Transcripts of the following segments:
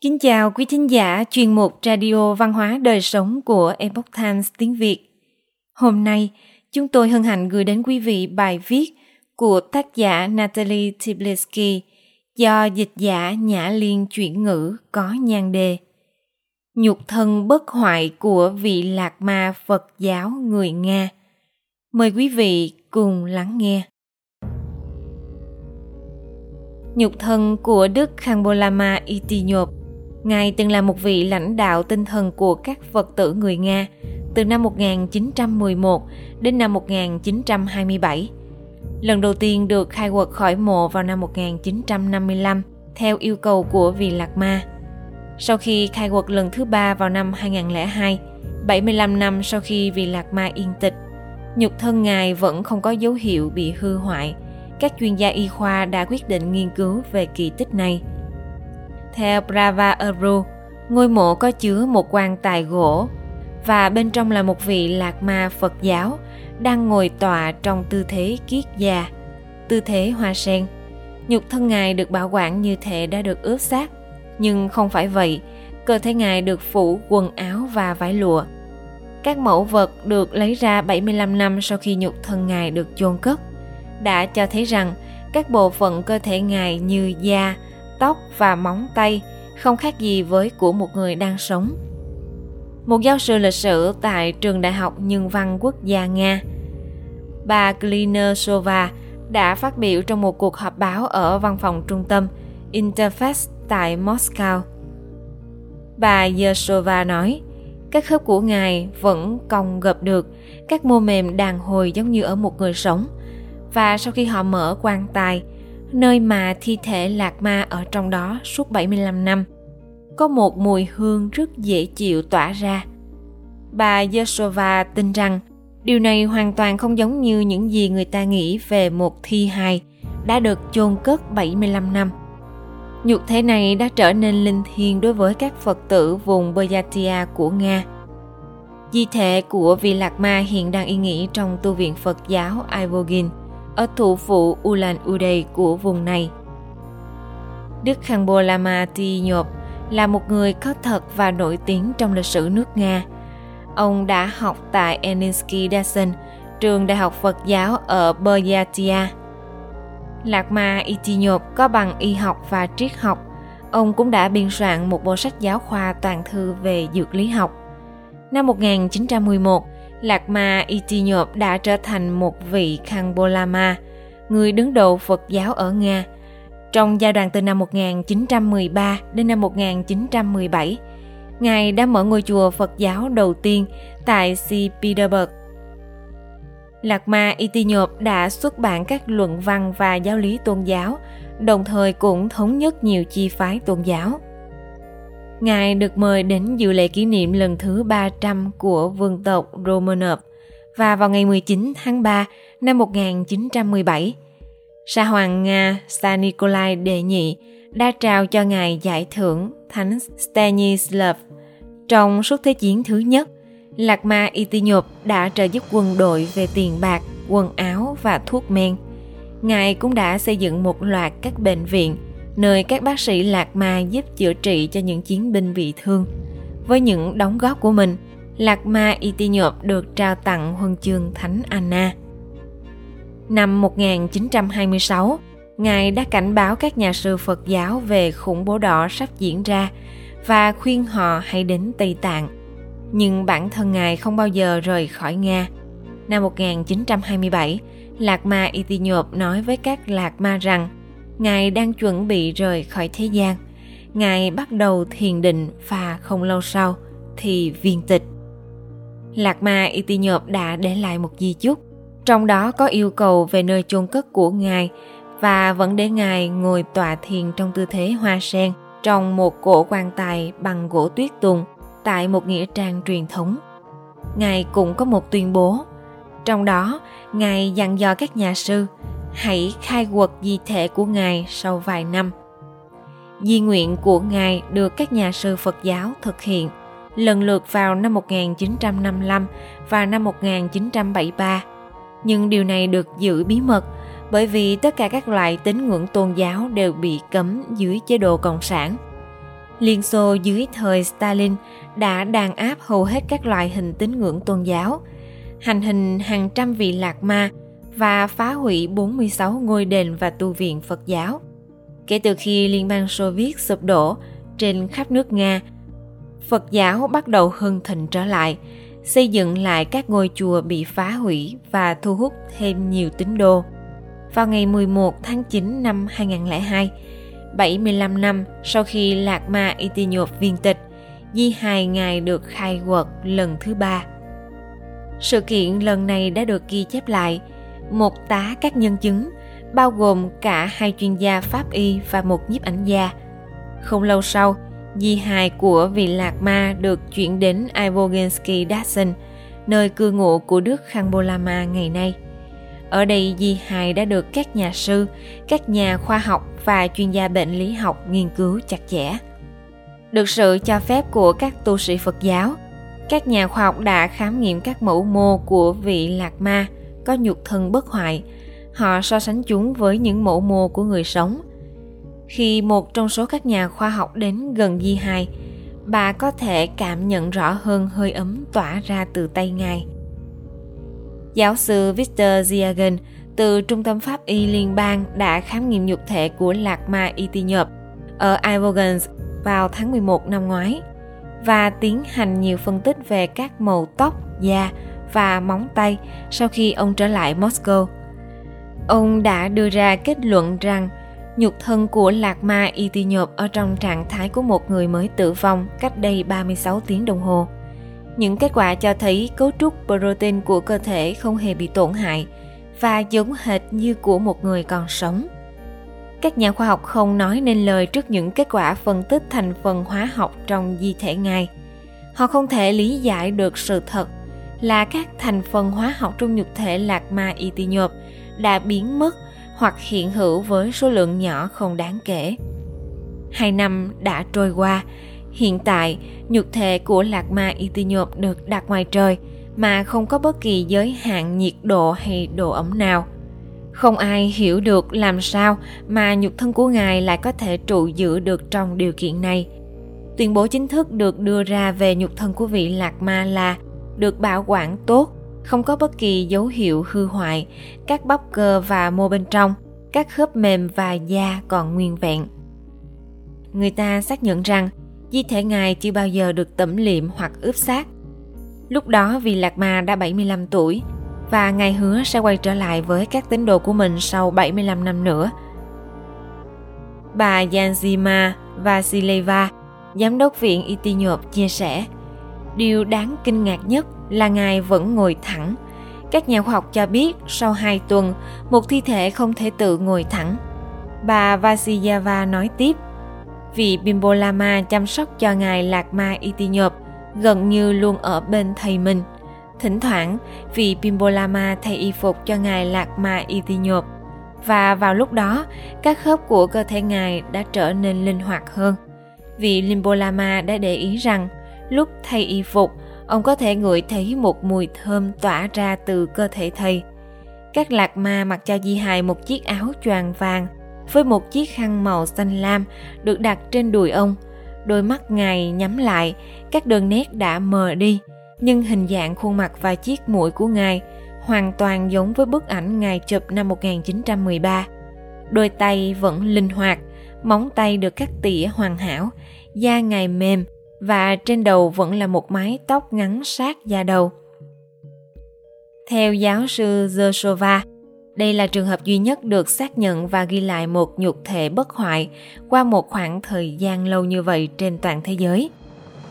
Kính chào quý thính giả chuyên mục Radio Văn hóa Đời Sống của Epoch Times tiếng Việt. Hôm nay, chúng tôi hân hạnh gửi đến quý vị bài viết của tác giả Natalie Tibleski do dịch giả Nhã Liên chuyển ngữ có nhan đề Nhục thân bất hoại của vị lạc ma Phật giáo người Nga. Mời quý vị cùng lắng nghe. Nhục thân của Đức Khangbolama Itinyop Ngài từng là một vị lãnh đạo tinh thần của các Phật tử người Nga từ năm 1911 đến năm 1927. Lần đầu tiên được khai quật khỏi mộ vào năm 1955 theo yêu cầu của vị Lạc Ma. Sau khi khai quật lần thứ ba vào năm 2002, 75 năm sau khi vị Lạc Ma yên tịch, nhục thân Ngài vẫn không có dấu hiệu bị hư hoại. Các chuyên gia y khoa đã quyết định nghiên cứu về kỳ tích này – theo Brava Aru, ngôi mộ có chứa một quan tài gỗ và bên trong là một vị lạc ma Phật giáo đang ngồi tọa trong tư thế kiết già, tư thế hoa sen. Nhục thân ngài được bảo quản như thể đã được ướp xác, nhưng không phải vậy, cơ thể ngài được phủ quần áo và vải lụa. Các mẫu vật được lấy ra 75 năm sau khi nhục thân ngài được chôn cất, đã cho thấy rằng các bộ phận cơ thể ngài như da, tóc và móng tay không khác gì với của một người đang sống. Một giáo sư lịch sử tại trường đại học nhân văn quốc gia Nga, bà Klinersova đã phát biểu trong một cuộc họp báo ở văn phòng trung tâm Interfax tại Moscow. Bà Yersova nói, các khớp của ngài vẫn cong gập được, các mô mềm đàn hồi giống như ở một người sống. Và sau khi họ mở quan tài, nơi mà thi thể lạc ma ở trong đó suốt 75 năm. Có một mùi hương rất dễ chịu tỏa ra. Bà Yosova tin rằng, điều này hoàn toàn không giống như những gì người ta nghĩ về một thi hài đã được chôn cất 75 năm. Nhục thể này đã trở nên linh thiêng đối với các Phật tử vùng Buryatia của Nga. Di thể của vị lạc ma hiện đang yên nghỉ trong tu viện Phật giáo Ivogin – ở thủ phủ Ulan Ude của vùng này. Đức Khangbo Lama Tinyop là một người có thật và nổi tiếng trong lịch sử nước Nga. Ông đã học tại Eninsky Dasen, trường đại học Phật giáo ở Buryatia. Lạc Ma Itinyop có bằng y học và triết học. Ông cũng đã biên soạn một bộ sách giáo khoa toàn thư về dược lý học. Năm 1911, Lạc Ma Itinyop đã trở thành một vị Khangbolama, người đứng đầu Phật giáo ở Nga. Trong giai đoạn từ năm 1913 đến năm 1917, Ngài đã mở ngôi chùa Phật giáo đầu tiên tại St. Petersburg. Lạc Ma Itinyop đã xuất bản các luận văn và giáo lý tôn giáo, đồng thời cũng thống nhất nhiều chi phái tôn giáo. Ngài được mời đến dự lễ kỷ niệm lần thứ 300 của vương tộc Romanov và vào ngày 19 tháng 3 năm 1917, Sa hoàng Nga Stanikolai đệ nhị đã trao cho ngài giải thưởng Thánh Stanislav. Trong suốt Thế chiến thứ nhất, Lạc Ma Itinyop đã trợ giúp quân đội về tiền bạc, quần áo và thuốc men. Ngài cũng đã xây dựng một loạt các bệnh viện – nơi các bác sĩ Lạc Ma giúp chữa trị cho những chiến binh bị thương. Với những đóng góp của mình, Lạc Ma Itinyop được trao tặng huân chương Thánh Anna. Năm 1926, Ngài đã cảnh báo các nhà sư Phật giáo về khủng bố đỏ sắp diễn ra và khuyên họ hãy đến Tây Tạng. Nhưng bản thân Ngài không bao giờ rời khỏi Nga. Năm 1927, Lạc Ma Itinyop nói với các Lạc Ma rằng Ngài đang chuẩn bị rời khỏi thế gian. Ngài bắt đầu thiền định và không lâu sau thì viên tịch. Lạc Ma Itinyop đã để lại một di chúc, trong đó có yêu cầu về nơi chôn cất của Ngài và vẫn để Ngài ngồi tọa thiền trong tư thế hoa sen trong một cổ quan tài bằng gỗ tuyết tùng tại một nghĩa trang truyền thống. Ngài cũng có một tuyên bố, trong đó Ngài dặn dò các nhà sư – hãy khai quật di thể của Ngài sau vài năm. Di nguyện của Ngài được các nhà sư Phật giáo thực hiện lần lượt vào năm 1955 và năm 1973. Nhưng điều này được giữ bí mật bởi vì tất cả các loại tín ngưỡng tôn giáo đều bị cấm dưới chế độ cộng sản. Liên Xô dưới thời Stalin đã đàn áp hầu hết các loại hình tín ngưỡng tôn giáo, hành hình hàng trăm vị lạc ma và phá hủy 46 ngôi đền và tu viện Phật giáo. Kể từ khi Liên bang Xô Viết sụp đổ trên khắp nước Nga, Phật giáo bắt đầu hưng thịnh trở lại, xây dựng lại các ngôi chùa bị phá hủy và thu hút thêm nhiều tín đồ. Vào ngày 11 tháng 9 năm 2002, 75 năm sau khi Lạc Ma Itinov viên tịch, di hài ngài được khai quật lần thứ ba. Sự kiện lần này đã được ghi chép lại, một tá các nhân chứng, bao gồm cả hai chuyên gia pháp y và một nhiếp ảnh gia. Không lâu sau, di hài của vị Lạc Ma được chuyển đến Ivogensky Dasen, nơi cư ngụ của Đức Khangbolama ngày nay. Ở đây di hài đã được các nhà sư, các nhà khoa học và chuyên gia bệnh lý học nghiên cứu chặt chẽ. Được sự cho phép của các tu sĩ Phật giáo, các nhà khoa học đã khám nghiệm các mẫu mô của vị lạc ma có nhục thân bất hoại. Họ so sánh chúng với những mẫu mô của người sống. Khi một trong số các nhà khoa học đến gần di hài, bà có thể cảm nhận rõ hơn hơi ấm tỏa ra từ tay ngài. Giáo sư Victor Ziagen từ Trung tâm Pháp y Liên bang đã khám nghiệm nhục thể của Lạc Ma Itinhop ở Ivogans vào tháng 11 năm ngoái và tiến hành nhiều phân tích về các màu tóc, da và móng tay sau khi ông trở lại Moscow. Ông đã đưa ra kết luận rằng nhục thân của Lạc Ma Itinyop ở trong trạng thái của một người mới tử vong cách đây 36 tiếng đồng hồ. Những kết quả cho thấy cấu trúc protein của cơ thể không hề bị tổn hại và giống hệt như của một người còn sống. Các nhà khoa học không nói nên lời trước những kết quả phân tích thành phần hóa học trong di thể ngài. Họ không thể lý giải được sự thật là các thành phần hóa học trong nhục thể lạc ma Itinhop đã biến mất hoặc hiện hữu với số lượng nhỏ không đáng kể. Hai năm đã trôi qua, hiện tại nhục thể của lạc ma Itinhop được đặt ngoài trời mà không có bất kỳ giới hạn nhiệt độ hay độ ẩm nào. Không ai hiểu được làm sao mà nhục thân của Ngài lại có thể trụ giữ được trong điều kiện này. Tuyên bố chính thức được đưa ra về nhục thân của vị Lạc Ma là được bảo quản tốt, không có bất kỳ dấu hiệu hư hoại, các bắp cơ và mô bên trong, các khớp mềm và da còn nguyên vẹn. Người ta xác nhận rằng di thể ngài chưa bao giờ được tẩm liệm hoặc ướp xác. Lúc đó vì Lạc Ma đã 75 tuổi và ngài hứa sẽ quay trở lại với các tín đồ của mình sau 75 năm nữa. Bà Yanzima Vasileva, giám đốc viện Itinyop chia sẻ, điều đáng kinh ngạc nhất là ngài vẫn ngồi thẳng. Các nhà khoa học cho biết sau 2 tuần, một thi thể không thể tự ngồi thẳng. Bà Vasiyava nói tiếp, vị Bimbo Lama chăm sóc cho ngài Lạc Ma Itinyop gần như luôn ở bên thầy mình. Thỉnh thoảng, vị Bimbo Lama thay y phục cho ngài Lạc Ma Itinyop và vào lúc đó, các khớp của cơ thể ngài đã trở nên linh hoạt hơn. Vị Limbo Lama đã để ý rằng lúc thay y phục, ông có thể ngửi thấy một mùi thơm tỏa ra từ cơ thể thầy. Các lạc ma mặc cho di hài một chiếc áo choàng vàng với một chiếc khăn màu xanh lam được đặt trên đùi ông. Đôi mắt ngài nhắm lại, các đường nét đã mờ đi, nhưng hình dạng khuôn mặt và chiếc mũi của ngài hoàn toàn giống với bức ảnh ngài chụp năm 1913. Đôi tay vẫn linh hoạt, móng tay được cắt tỉa hoàn hảo, da ngài mềm và trên đầu vẫn là một mái tóc ngắn sát da đầu. Theo giáo sư Zersova, đây là trường hợp duy nhất được xác nhận và ghi lại một nhục thể bất hoại qua một khoảng thời gian lâu như vậy trên toàn thế giới.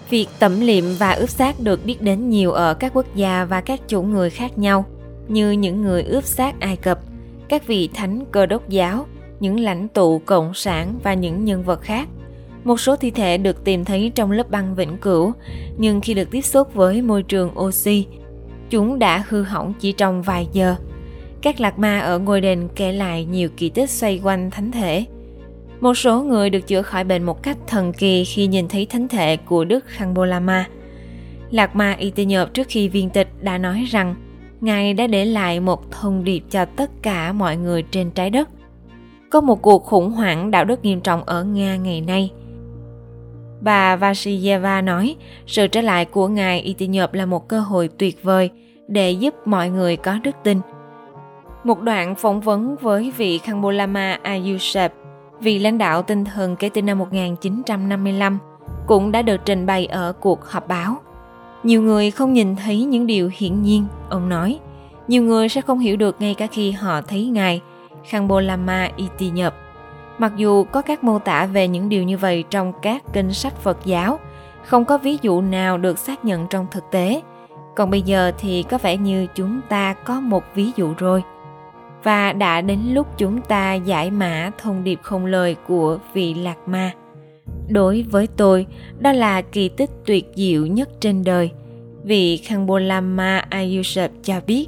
Việc tẩm liệm và ướp xác được biết đến nhiều ở các quốc gia và các chủ người khác nhau, như những người ướp xác Ai Cập, các vị thánh cơ đốc giáo, những lãnh tụ cộng sản và những nhân vật khác. Một số thi thể được tìm thấy trong lớp băng vĩnh cửu, nhưng khi được tiếp xúc với môi trường oxy, chúng đã hư hỏng chỉ trong vài giờ. Các lạc ma ở ngôi đền kể lại nhiều kỳ tích xoay quanh thánh thể. Một số người được chữa khỏi bệnh một cách thần kỳ khi nhìn thấy thánh thể của Đức Khangbolama. Lạc ma Itinyop trước khi viên tịch đã nói rằng Ngài đã để lại một thông điệp cho tất cả mọi người trên trái đất. Có một cuộc khủng hoảng đạo đức nghiêm trọng ở Nga ngày nay – Bà Vasilieva nói, sự trở lại của ngài Itinyop là một cơ hội tuyệt vời để giúp mọi người có đức tin. Một đoạn phỏng vấn với vị Khambolama Ayusep, vị lãnh đạo tinh thần kể từ năm 1955, cũng đã được trình bày ở cuộc họp báo. Nhiều người không nhìn thấy những điều hiển nhiên, ông nói. Nhiều người sẽ không hiểu được ngay cả khi họ thấy ngài, Khambolama Itinyop Mặc dù có các mô tả về những điều như vậy trong các kinh sách Phật giáo, không có ví dụ nào được xác nhận trong thực tế. Còn bây giờ thì có vẻ như chúng ta có một ví dụ rồi. Và đã đến lúc chúng ta giải mã thông điệp không lời của vị Lạc Ma. Đối với tôi, đó là kỳ tích tuyệt diệu nhất trên đời. Vị Khambolama Ayushab cho biết,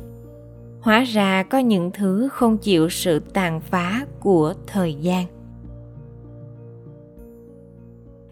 hóa ra có những thứ không chịu sự tàn phá của thời gian.